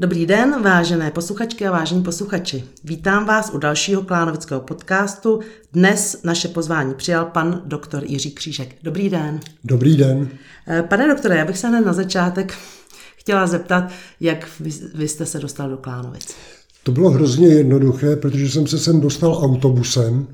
Dobrý den, vážené posluchačky a vážení posluchači. Vítám vás u dalšího klánovického podcastu. Dnes naše pozvání přijal pan doktor Jiří Křížek. Dobrý den. Dobrý den. Eh, pane doktore, já bych se hned na začátek chtěla zeptat, jak vy, vy jste se dostal do Klánovic. To bylo hrozně jednoduché, protože jsem se sem dostal autobusem.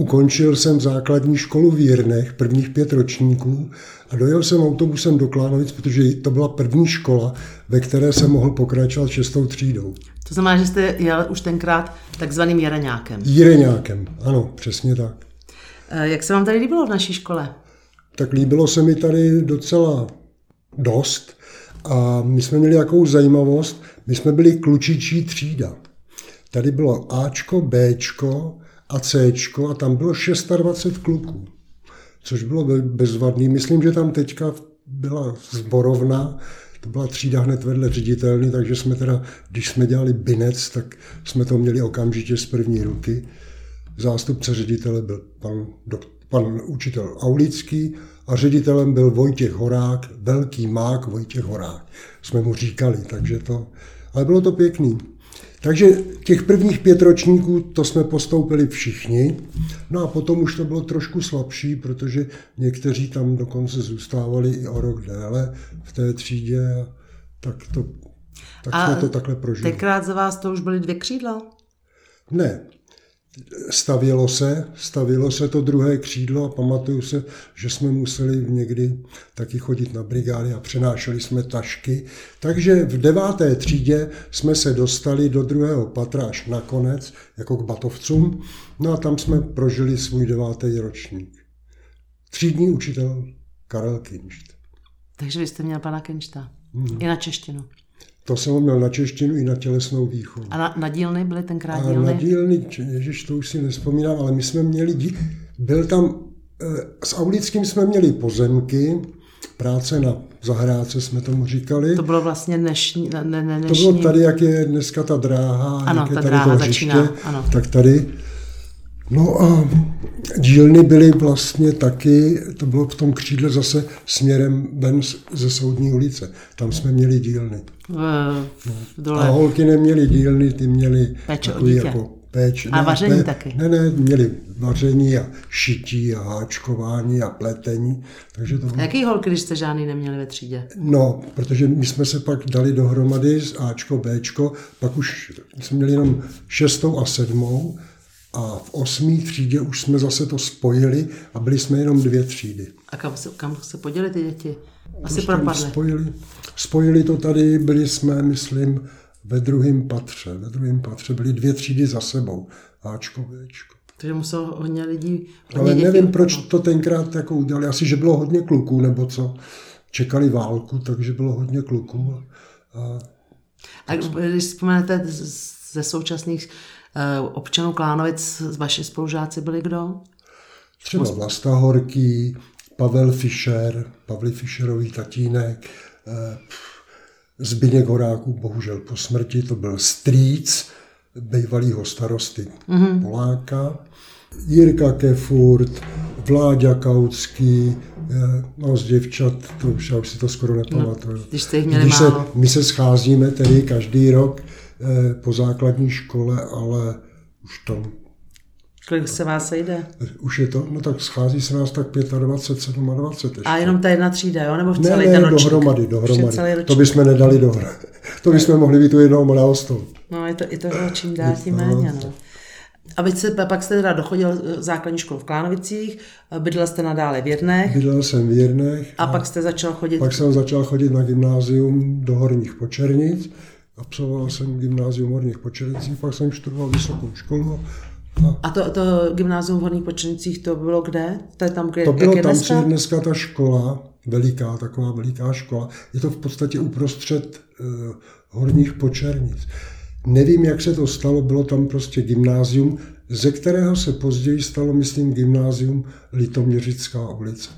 Ukončil jsem základní školu v Jirnech, prvních pět ročníků a dojel jsem autobusem do Klánovic, protože to byla první škola, ve které jsem mohl pokračovat šestou třídou. To znamená, že jste jel už tenkrát takzvaným jereňákem. Jireňákem, ano, přesně tak. Eh, Jak se vám tady líbilo v naší škole? Tak líbilo se mi tady docela dost a my jsme měli jakou zajímavost, my jsme byli klučičí třída. Tady bylo Ačko, Bčko a Cčko a tam bylo 26 kluků, což bylo be- bezvadný. Myslím, že tam teďka byla zborovna, to byla třída hned vedle ředitelny, takže jsme teda, když jsme dělali binec, tak jsme to měli okamžitě z první ruky. Zástupce ředitele byl pan, dok, pan učitel Aulický a ředitelem byl Vojtěch Horák, velký mák Vojtěch Horák. Jsme mu říkali, takže to, ale bylo to pěkný. Takže těch prvních pět ročníků to jsme postoupili všichni, no a potom už to bylo trošku slabší, protože někteří tam dokonce zůstávali i o rok déle v té třídě, a tak to, tak A jsme to takhle prožili. Tenkrát za vás to už byly dvě křídla? Ne, stavělo se, stavělo se to druhé křídlo a pamatuju se, že jsme museli někdy taky chodit na brigády a přenášeli jsme tašky. Takže v deváté třídě jsme se dostali do druhého patra až nakonec, jako k Batovcům, no a tam jsme prožili svůj devátý ročník. Třídní učitel Karel Kinšt. Takže vy jste měl pana Kenčta. Mhm. I na češtinu. To jsem ho měl na češtinu i na tělesnou výchovu. A na, na dílny byly tenkrát A na dílny? dílny, ježiš, to už si nespomínám, ale my jsme měli, dí- byl tam, eh, s Aulickým jsme měli pozemky, práce na zahrádce jsme tomu říkali. To bylo vlastně dnešní, ne, ne, ne, To dnešní. bylo tady, jak je dneska ta dráha, Ano, jak je ta tady dráha to začíná, hřiště, ano. tak tady. No a dílny byly vlastně taky, to bylo v tom křídle zase směrem ven ze Soudní ulice. Tam jsme měli dílny. v, v dole. A holky neměly dílny, ty měly Péče takový jako péč. A vaření taky. Ne, ne, měli vaření a šití a háčkování a pletení. Takže to A bylo... jaký holky, když jste žádný neměli ve třídě? No, protože my jsme se pak dali dohromady s Ačko, Bčko, pak už jsme měli jenom šestou a sedmou a v osmý třídě už jsme zase to spojili a byli jsme jenom dvě třídy. A kam se, kam se poděli ty děti? Asi Prostě propadly. Spojili, spojili to tady, byli jsme, myslím, ve druhém patře. Ve druhém patře byly dvě třídy za sebou. Ačko, Bčko. Takže muselo hodně lidí... Hodně Ale nevím, proč to tenkrát jako udělali. Asi, že bylo hodně kluků, nebo co. Čekali válku, takže bylo hodně kluků. A A když vzpomenete ze současných občanů Klánovic, z vaši spolužáci byli kdo? třeba Vlasta Horký, Pavel Fischer, Pavli Fischerový tatínek, eh, Zbyněk Horáků, bohužel po smrti, to byl strýc bývalého starosty mm-hmm. Poláka, Jirka Kefurt, Vláďa Kautský, eh, no z děvčat, to už, já už si to skoro nepamatuju. No, když jste jich měli Když se, málo. my se scházíme tedy každý rok eh, po základní škole, ale už tam Kolik se vás sejde? už je to, no tak schází se nás tak 25, 27 ještě. A jenom ta jedna třída, jo? Nebo v ne, celý ne, ten ročník? dohromady, dohromady. To bychom nedali dohromady. To bychom mohli být u jednoho mladého stolu. No, je to, je to čím dál tím méně, no. A vy se, pak jste teda dochodil eh, základní školu v Klánovicích, eh, bydlel jste nadále v Jednech Bydlel jsem v Jirnech a pak jste začal chodit... pak jsem začal chodit na gymnázium do Horních Počernic. Absolvoval jsem gymnázium v Horních Počernicích, pak jsem študoval vysokou školu. A A to, to gymnázium v Horných Počenicích, to bylo kde? To je tam, kde, to bylo je tam, dneska? je dneska ta škola, veliká, taková veliká škola. Je to v podstatě uprostřed uh, Horních Počernic. Nevím, jak se to stalo, bylo tam prostě gymnázium, ze kterého se později stalo, myslím, gymnázium Litoměřická ulice.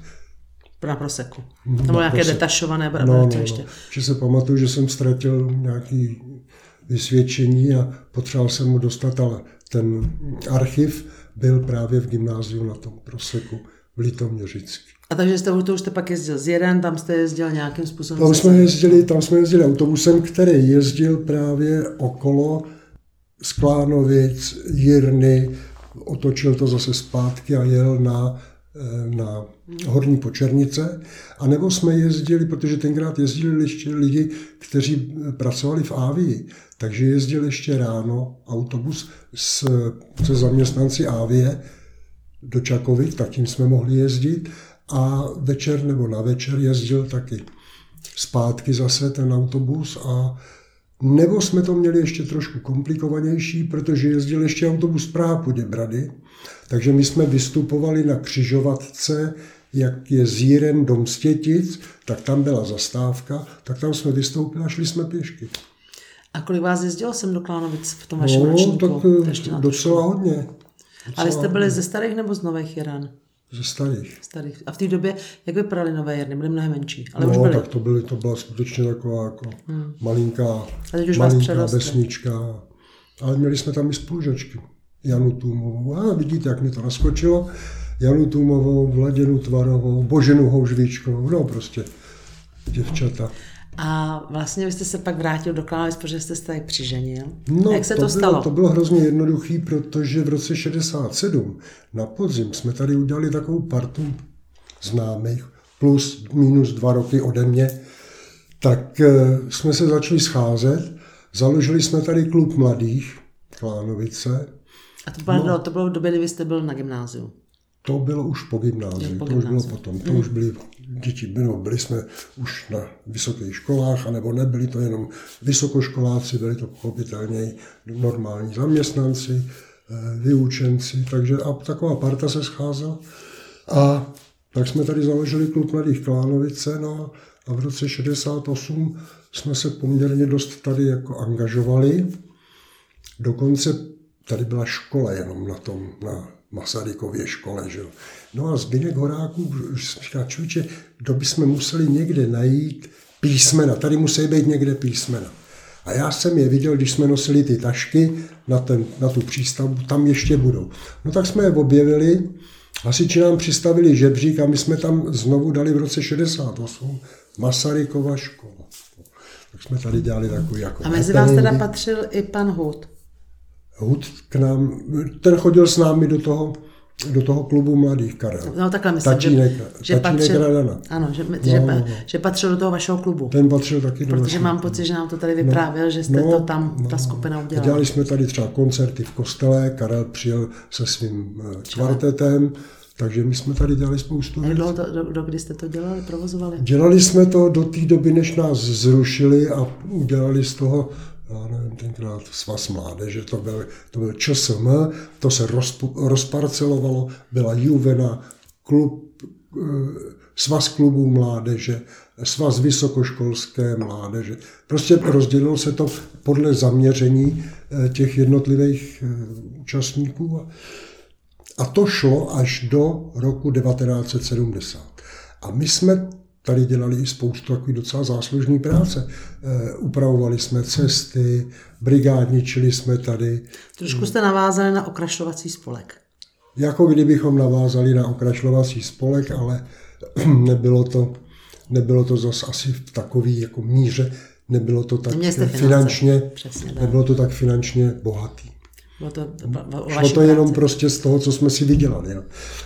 Na proseku. To bylo na nějaké Proseku. detašované, No, no, no, no. ještě. Že se pamatuju, že jsem ztratil nějaký vysvědčení a potřeboval jsem mu dostat, ale ten archiv byl právě v gymnáziu na tom proseku v Litoměřický. A takže jste, to už jste pak jezdil z jeden, tam jste jezdil nějakým způsobem? Tam jsme jezdili, tam jsme jezdili autobusem, který jezdil právě okolo Sklánovic, Jirny, otočil to zase zpátky a jel na, eh, na Horní Počernice. A nebo jsme jezdili, protože tenkrát jezdili ještě lidi, kteří pracovali v Ávii, takže jezdil ještě ráno autobus s, se zaměstnanci Ávie do Čakovic, tak tím jsme mohli jezdit. A večer nebo na večer jezdil taky zpátky zase ten autobus a nebo jsme to měli ještě trošku komplikovanější, protože jezdil ještě autobus Praha Poděbrady, takže my jsme vystupovali na křižovatce, jak je Zíren dom Stětic, tak tam byla zastávka, tak tam jsme vystoupili a šli jsme pěšky. A kolik vás jezdilo sem do Klánovic v tom vašem no, ročníku? tak docela hodně. Docela Ale jste byli ze starých nebo z nových Jiran? Ze starých. starých. A v té době, jak vypadaly nové jarny? Byly mnohem menší, ale no, už byly. tak to, byly, to byla skutečně taková jako hmm. malinká, a teď už malinká vesnička. Ale měli jsme tam i spolužačky. Janu Tůmovou. A vidíte, jak mi to naskočilo. Janu Tůmovou, Vladěnu Tvarovou, Boženu Houžvíčkovou, no prostě děvčata. A vlastně vy jste se pak vrátil do Klánovic, protože jste se tady přiženil. No, Jak se to, to stalo? Bylo, to bylo hrozně jednoduchý, protože v roce 67 na podzim jsme tady udělali takovou partu známých, plus minus dva roky ode mě, tak eh, jsme se začali scházet, založili jsme tady klub mladých, Klánovice. A to bylo, no, to bylo v době, kdy vy jste byl na gymnáziu. To bylo už po gymnáziu, to už bylo potom. To mm. už byli děti, bylo, byli jsme už na vysokých školách, anebo nebyli to jenom vysokoškoláci, byli to pochopitelně normální zaměstnanci, eh, vyučenci, takže a taková parta se scházela. A tak jsme tady založili klub Mladých Klánovice, no a v roce 68 jsme se poměrně dost tady jako angažovali. Dokonce tady byla škola jenom na tom, na Masarykově škole. Že? No a Zbyněk Horáků říká, člověče, kdo by jsme museli někde najít písmena, tady musí být někde písmena. A já jsem je viděl, když jsme nosili ty tašky na, ten, na tu přístavbu, tam ještě budou. No tak jsme je objevili, hasiči nám přistavili žebřík a my jsme tam znovu dali v roce 68 Masarykova škola. Tak jsme tady dělali takový jako... A mezi vás teda patřil i pan Hud. Hud k nám, ten chodil s námi do toho, do toho klubu mladých Karel. No takhle myslím, tatínek, že, že patřil, Radana. Ano, že, no, že, no, no. že patřil do toho vašeho klubu. Ten patřil taky do Protože mám pocit, že nám to tady vyprávěl, no, že jste no, to tam, no, ta skupina udělala. Dělali jsme tady třeba koncerty v kostele, Karel přijel se svým eh, kvartetem, takže my jsme tady dělali spoustu věcí. To, do, do kdy jste to dělali, provozovali? Dělali jsme to do té doby, než nás zrušili a udělali z toho já nevím, tenkrát svaz mládeže, to byl, to byl ČSM, to se rozpu, rozparcelovalo, byla Juvena, klub, eh, svaz klubů mládeže, svaz vysokoškolské mládeže. Prostě rozdělilo se to podle zaměření eh, těch jednotlivých eh, účastníků. A to šlo až do roku 1970. A my jsme tady dělali i spoustu takový docela záslužný práce. E, upravovali jsme cesty, brigádničili jsme tady. Trošku jste navázali na okrašlovací spolek. Jako kdybychom navázali na okrašlovací spolek, ale nebylo to, nebylo to zase asi v takový jako míře, nebylo to tak finančně, Přesně, nebylo to tak finančně bohatý. Bylo to, to, Šlo to jenom práci. prostě z toho, co jsme si vydělali. No.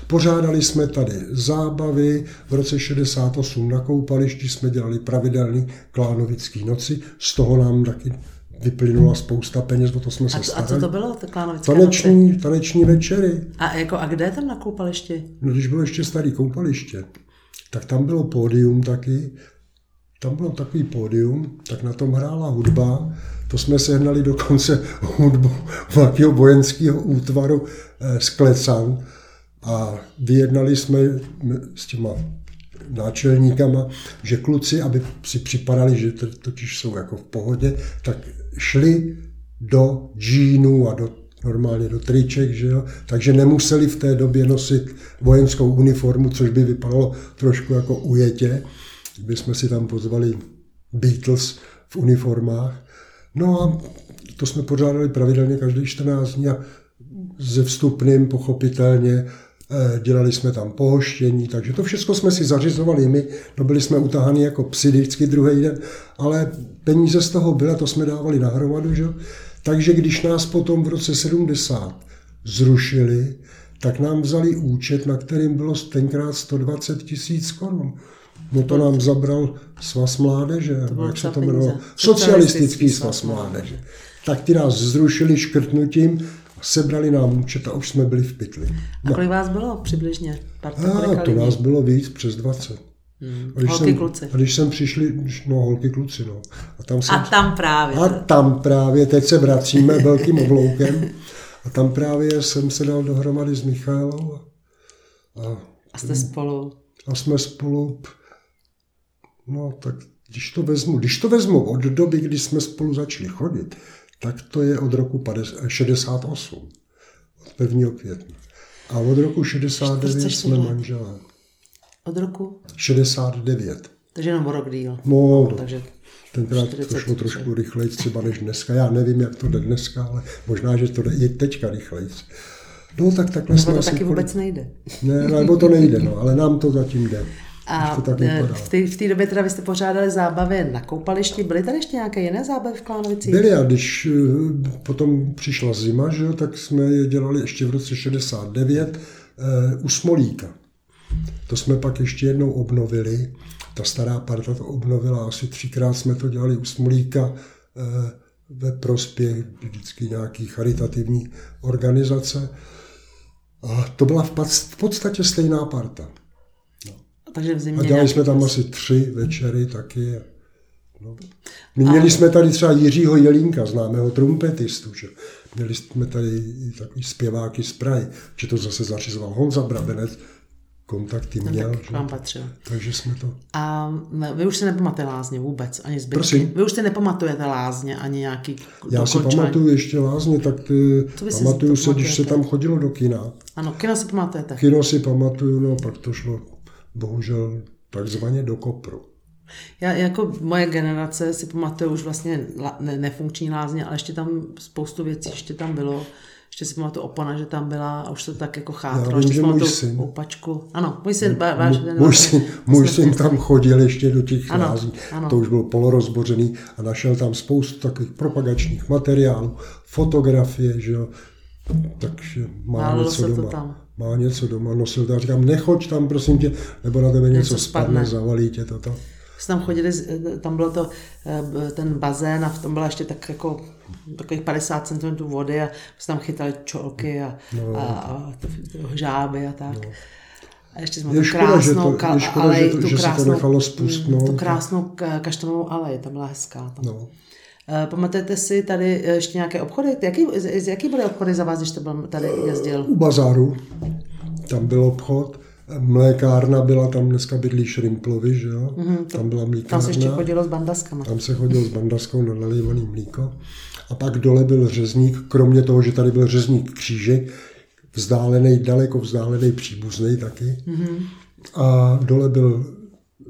Pořádali jsme tady zábavy, v roce 68 na koupališti jsme dělali pravidelný klánovický noci, z toho nám taky vyplynula spousta peněz, o to jsme se a, starali. A co to bylo, to klánovické taneční, noci? taneční večery. A, jako, a kde tam na koupališti? No, když bylo ještě starý koupaliště, tak tam bylo pódium taky, tam bylo takový pódium, tak na tom hrála hudba, to jsme sehnali dokonce hudbu velkého vojenského útvaru eh, z Klecan a vyjednali jsme s těma náčelníkama, že kluci, aby si připadali, že totiž jsou jako v pohodě, tak šli do džínů a do normálně do triček, že jo? takže nemuseli v té době nosit vojenskou uniformu, což by vypadalo trošku jako ujetě. My jsme si tam pozvali Beatles v uniformách No a to jsme pořádali pravidelně každý 14 dní a ze vstupným pochopitelně eh, dělali jsme tam pohoštění, takže to všechno jsme si zařizovali my, no byli jsme utahaní jako psy vždycky druhý den, ale peníze z toho byly, to jsme dávali na hromadu, že? Takže když nás potom v roce 70 zrušili, tak nám vzali účet, na kterým bylo tenkrát 120 tisíc korun. No to nám zabral svaz mládeže, bylo jak se to jmenovalo? Socialistický svaz mládeže. Tak ty nás zrušili škrtnutím, sebrali nám účet a už jsme byli v pytli. A kolik vás bylo přibližně? Parta, A to lidí? nás bylo víc, přes 20. Hmm. A když Holky, jsem, kluci. A když jsem přišli, no holky, kluci, no. A tam jsem, A tam právě. a tam právě, teď se vracíme velkým obloukem, a tam právě jsem se dal dohromady s Michailou a, a, A jste spolu. a jsme spolu, no tak když to vezmu, když to vezmu od doby, kdy jsme spolu začali chodit, tak to je od roku 50, 68, od 1. května. A od roku 69 jsme 44 let. manželé. Od roku? 69. Takže jenom rok díl. No, Takže tenkrát to 43. šlo trošku rychleji třeba než dneska. Já nevím, jak to jde dneska, ale možná, že to jde i teďka rychleji. No tak takhle nebo jsme to taky kolik- vůbec nejde. Ne, nebo to nejde, no, ale nám to zatím jde. A eh, v té, době teda vy jste pořádali zábavy na koupališti. Byly tady ještě nějaké jiné zábavy v Klánovicích? Byli a když eh, potom přišla zima, že, tak jsme je dělali ještě v roce 69 eh, u Smolíka. To jsme pak ještě jednou obnovili. Ta stará parta to obnovila, asi třikrát jsme to dělali u Smolíka eh, ve prospěch vždycky nějaký charitativní organizace. A to byla v podstatě stejná parta. Takže v zimě A dělali jsme tam asi tři večery taky. No. My měli jsme tady třeba Jiřího Jelínka, známého trumpetistu, že? Měli jsme tady i takový zpěváky z Prahy, že to zase zařizoval Honza Brabenec, kontakty Ten měl, tak vám patřil. takže jsme to... A vy už si nepamatujete lázně vůbec, ani zbytky. Prosím? Vy už si nepamatujete lázně, ani nějaký Já si pamatuju ještě lázně, tak ty, Co vy si pamatuju se, když se tam chodilo do kina. Ano, kino si pamatujete. Kino si pamatuju, no pak to šlo bohužel takzvaně do kopru. Já jako moje generace si pamatuju už vlastně la- ne, nefunkční lázně, ale ještě tam spoustu věcí ještě tam bylo. Ještě si pamatuju opona, že tam byla a už to tak jako chátralo. vím, ještě si že můj syn- Houpačku. Ano, můj syn, ba- váš Můj vlastně- syn, můj syn tam chodil ještě do těch Ano, lázní, ano. to už bylo polorozbořený a našel tam spoustu takových propagačních materiálů, fotografie, že jo, takže má Válilo něco se to doma. tam. Má něco doma, nosil to. Já říkám, nechoď tam, prosím tě, nebo na tebe něco, Něco spadne, spadne. zavalí tě to. to. jsme tam chodili, tam bylo to, eh, ten bazén a v tom byla ještě tak jako takových 50 cm vody a jsme tam chytali čolky a, no. a, a to- to žáby a tak. No. A ještě jsme Je tu krásnou to- je škoda, alej, že to- tu že se to krásnou, nechalo spustnout. mm, Tu krásnou ka- kaštanovou alej, ta byla hezká. Tam. No. Eh, Pamatujete si tady ještě nějaké obchody? Jaký, jaký byly obchody za vás, když jste byl tady jezdil? U bazáru, tam byl obchod, mlékárna byla, tam dneska bydlí Šrimplovi, že jo, mm-hmm, tam byla Tam mlékárna. se ještě chodilo s bandaskama. Tam se chodil s bandaskou na nalejvaný mlíko. A pak dole byl řezník, kromě toho, že tady byl řezník křížek, vzdálený, daleko vzdálený příbuzný taky. Mm-hmm. A dole byl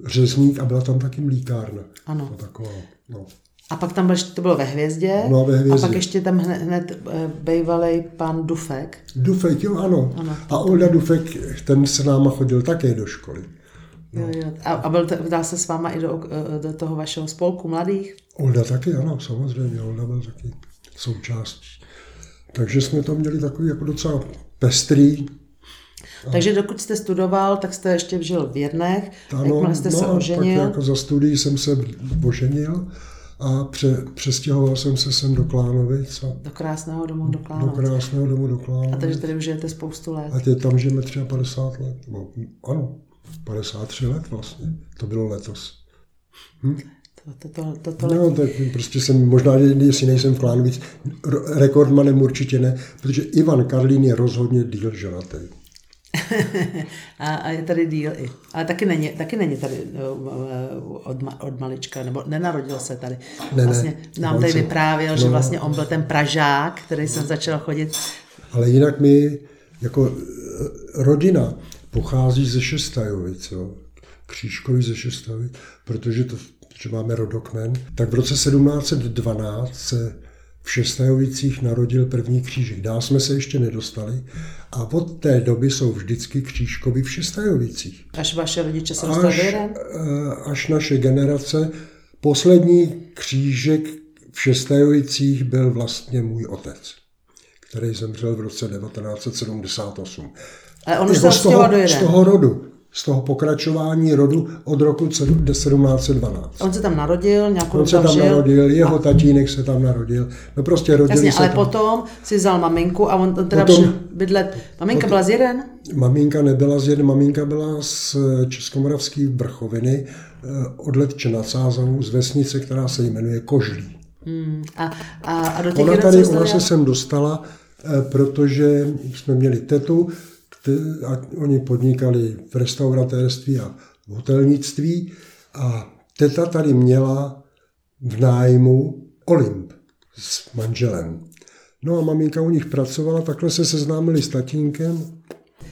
řezník a byla tam taky mlíkárna. Ano. No, taková, no. A pak tam byl, to bylo ve hvězdě. No, ve Hvězdě. A pak ještě tam hned, hned eh, bývalý pan Dufek. Dufek, jo, ano. Ano. A Olda Dufek, ten se náma chodil také do školy. Jo, jo. A, a byl, dal se s váma i do, eh, do toho vašeho spolku mladých? Olda taky, ano, samozřejmě, Olda byl taky součástí. Takže jsme to měli takový jako docela pestrý, Takže dokud jste studoval, tak jste ještě žil v Jednech. Jakmile jste se no, oženil, Pak jako za studií jsem se oženil a pře, přestěhoval jsem se sem do Klánovic a do krásného domu do do Klánovic. krásného domu do Klánovic. A takže tady už žijete spoustu let. A tě tam žijeme třeba 50 let. No, ano, 53 let vlastně. To bylo letos. To, to, to, to, to No, tak prostě jsem, možná, jestli nejsem v Klánovic, rekordmanem určitě ne, protože Ivan Karlín je rozhodně díl ženatý. a, a je tady díl i. Ale taky není, taky není tady eh, od, ma- od malička, nebo nenarodil se tady. Ne, ne. vlastně nám On tady vyprávěl, že no. vlastně on byl ten Pražák, který jsem začal chodit. Ale jinak my, jako eh, rodina, pochází ze Šestajovic, jo. Křížkovi ze Šestajovic, protože to, že máme rodokmen, tak v roce 1712 se v Šestajovicích narodil první křížek. Dál jsme se ještě nedostali a od té doby jsou vždycky křížkovi v Šestajovicích. Až vaše rodiče se dostali až, eh, až naše generace. Poslední křížek v Šestajovicích byl vlastně můj otec, který zemřel v roce 1978. Ale on už se z toho, do z toho rodu z toho pokračování rodu od roku 1712. On se tam narodil, nějakou On se tam žil. narodil, jeho a... tatínek se tam narodil. No prostě rodili Jasně, se ale tam. potom si vzal maminku a on teda potom, bydlet. Maminka potom, byla z jeden? Maminka nebyla z jeden, maminka byla z Českomoravské vrchoviny, eh, od Letče nad Sázavou, z vesnice, která se jmenuje Kožlí. Hmm. A, a, a do těch ona tady, ona se sem dostala, eh, protože jsme měli tetu, a oni podnikali v restauratérství a v hotelnictví a teta tady měla v nájmu Olymp s manželem. No a maminka u nich pracovala, takhle se seznámili s tatínkem.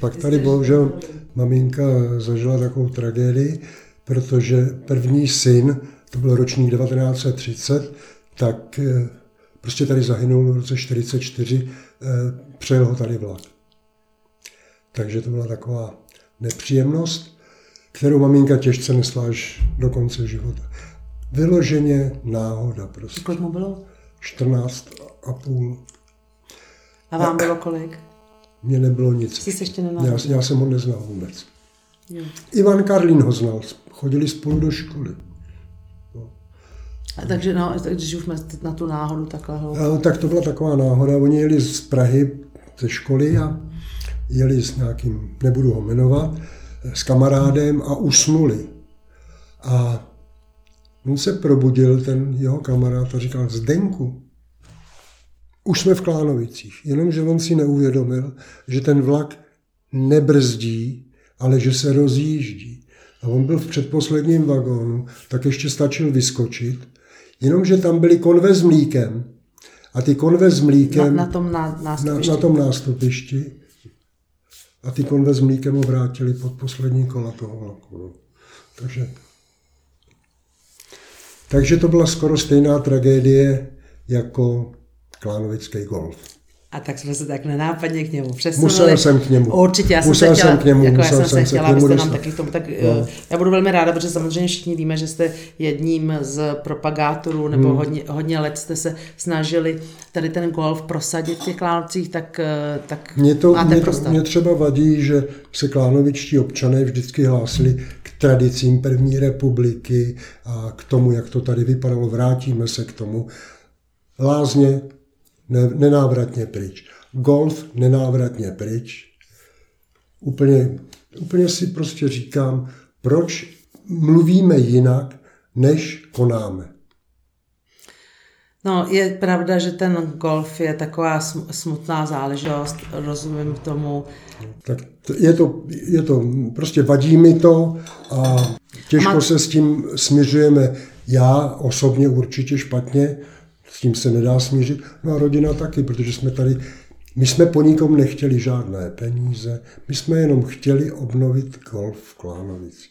Pak tady bohužel maminka zažila takovou tragédii, protože první syn, to byl ročník 1930, tak eh, prostě tady zahynul v roce 1944, eh, přejel ho tady vlak. Takže to byla taková nepříjemnost, kterou maminka těžce nesla až do konce života. Vyloženě náhoda prostě. Kolik mu bylo? 14 a půl. A vám bylo kolik? Mně nebylo nic. Jsi se ještě já, já jsem ho neznal vůbec. Jo. Ivan Karlín ho znal, chodili spolu do školy. No. A takže no, když už jsme na tu náhodu takhle no, Tak to byla taková náhoda. Oni jeli z Prahy ze školy a jeli s nějakým, nebudu ho jmenovat, s kamarádem a usnuli. A on se probudil, ten jeho kamarád, a říkal, Zdenku, už jsme v Klánovicích, jenomže on si neuvědomil, že ten vlak nebrzdí, ale že se rozjíždí. A on byl v předposledním vagónu, tak ještě stačil vyskočit, jenomže tam byly konve s mlíkem. A ty konve s mlíkem na, na tom nástupišti. Na, na tom nástupišti a ty konve s mlíkem vrátili pod poslední kola toho vlaku. No. Takže, takže to byla skoro stejná tragédie jako Klánovický golf. A tak jsme se tak nenápadně k němu přesunuli. Musel jsem k němu. Určitě, já jsem musel se chtěla, jsem k němu, jako musel já jsem, jsem se chtěla, abyste nám taky k tomu, tak no. já budu velmi ráda, protože samozřejmě všichni víme, že jste jedním z propagátorů, nebo hmm. hodně, hodně let jste se snažili tady ten golf prosadit v těch Klánovcích, tak, eh, tak mě to, máte mě, prostor. Mě třeba vadí, že se klánovičtí občané vždycky hlásili k tradicím první republiky a k tomu, jak to tady vypadalo, vrátíme se k tomu. Lázně ne, nenávratně pryč golf nenávratně pryč. Úplně, úplně si prostě říkám, proč mluvíme jinak, než konáme. No, je pravda, že ten golf je taková smutná záležitost, rozumím tomu. Tak je to, je to, prostě vadí mi to a těžko má... se s tím směřujeme. Já osobně určitě špatně, tím se nedá smířit. No a rodina taky, protože jsme tady my jsme po nikom nechtěli žádné peníze, my jsme jenom chtěli obnovit golf v Klánovici.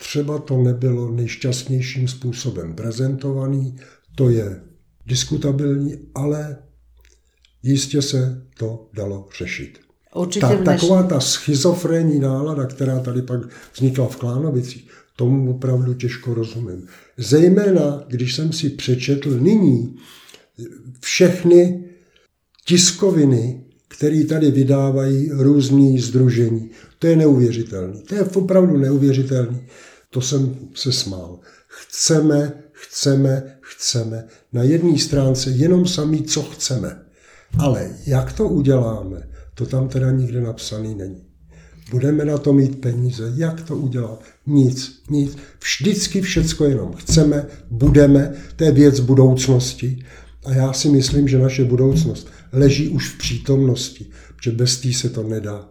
Třeba to nebylo nejšťastnějším způsobem prezentovaný, to je diskutabilní, ale jistě se to dalo řešit. Určitě ta, taková ta schizofrenní nálada, která tady pak vznikla v Klánovicích, tomu opravdu těžko rozumím. Zejména, když jsem si přečetl nyní všechny tiskoviny, které tady vydávají různý združení. To je neuvěřitelný. To je opravdu neuvěřitelný. To jsem se smál. Chceme, chceme, chceme. Na jedné stránce jenom sami, co chceme. Ale jak to uděláme, to tam teda nikde napsaný není. Budeme na to mít peníze. Jak to udělat? Nic, nic. Vždycky všecko jenom chceme, budeme. To je věc budoucnosti. A já si myslím, že naše budoucnost leží už v přítomnosti, protože bez té se to nedá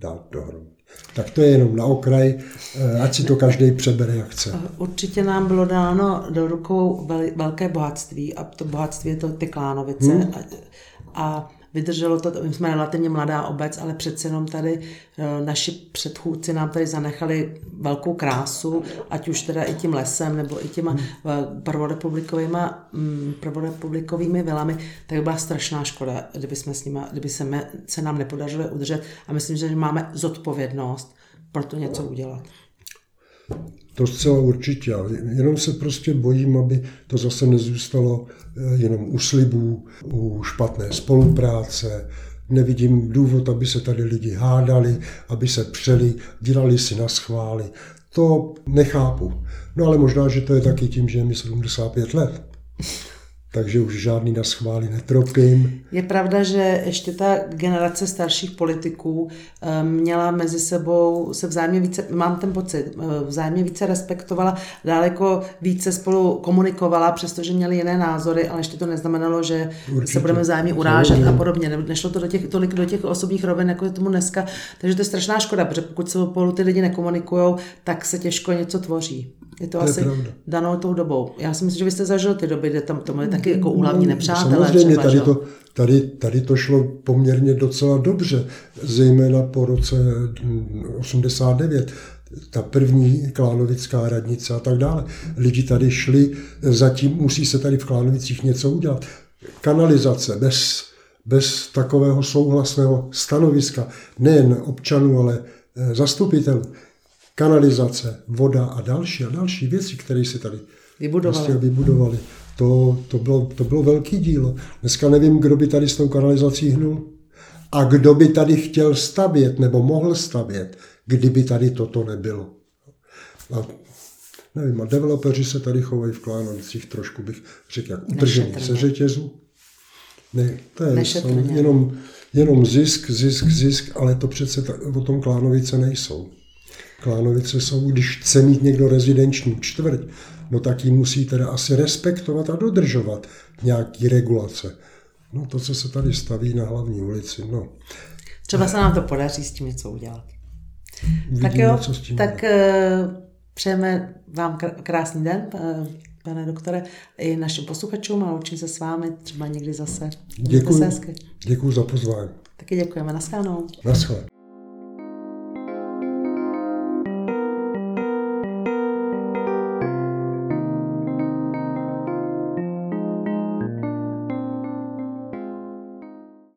dát dohromady. Tak to je jenom na okraj, eh, ať si to každý přebere, jak chce. Určitě nám bylo dáno do rukou velké bohatství a to bohatství je to ty Klánovice. Hmm. A, a vydrželo to, my jsme relativně mladá obec, ale přece jenom tady eh, naši předchůdci nám tady zanechali velkou krásu, ať už teda i tím lesem, nebo i těma hmm. prvorepublikovými, mm, prvorepublikovými vilami, tak by byla strašná škoda, kdyby, jsme s nima, kdyby se, me, se nám nepodařilo udržet. A myslím, že máme zodpovědnost pro to něco udělat. To zcela určitě, jenom se prostě bojím, aby to zase nezůstalo eh, jenom u slibů, u špatné spolupráce. Nevidím důvod, aby se tady lidi hádali, aby se přeli, dělali si na schvály. To nechápu. No ale možná, že to je taky tím, že je mi 75 let takže už žádný na schvály netropím. Je pravda, že ještě ta generace starších politiků eh, měla mezi sebou, se vzájemně více, mám ten pocit, eh, vzájemně více respektovala, daleko více spolu komunikovala, přestože měli jiné názory, ale ještě to neznamenalo, že Určitě. se budeme vzájemně urážet a podobně. Nešlo to do těch, tolik do těch osobních rovin, jako je tomu dneska. Takže to je strašná škoda, protože pokud se spolu ty lidi nekomunikují, tak se těžko něco tvoří. Je to, to asi je danou tou dobou. Já si myslím, že vy jste zažil ty doby, kde tam to byly taky jako úhlavní nepřátelé. Samozřejmě, třeba, tady, to, tady, tady to šlo poměrně docela dobře, zejména po roce 89 ta první klánovická radnice a tak dále. Lidi tady šli, zatím musí se tady v Klánovicích něco udělat. Kanalizace bez, bez takového souhlasného stanoviska nejen občanů, ale eh, zastupitelů kanalizace, voda a další a další věci, které si tady vybudovali. Prostě vybudovali. To, to, bylo, to bylo velký dílo. Dneska nevím, kdo by tady s tou kanalizací hnul a kdo by tady chtěl stavět nebo mohl stavět, kdyby tady toto nebylo. A nevím, a developeři se tady chovají v Klánovicích trošku, bych řekl, jak utržení se řetězu. Ne, to je jenom, jenom zisk, zisk, zisk, ale to přece o tom Klánovice nejsou. Klánovice jsou, když chce mít někdo rezidenční čtvrť, no tak ji musí teda asi respektovat a dodržovat nějaký regulace. No to, co se tady staví na hlavní ulici, no. Třeba se nám to podaří s tím něco udělat. Vidíme, tak jo, co s tím tak uh, přejeme vám krásný den, uh, pane doktore, i našim posluchačům a učím se s vámi třeba někdy zase. Děkuji, děkuji za pozvání. Taky děkujeme. Naschledanou. Naschledanou.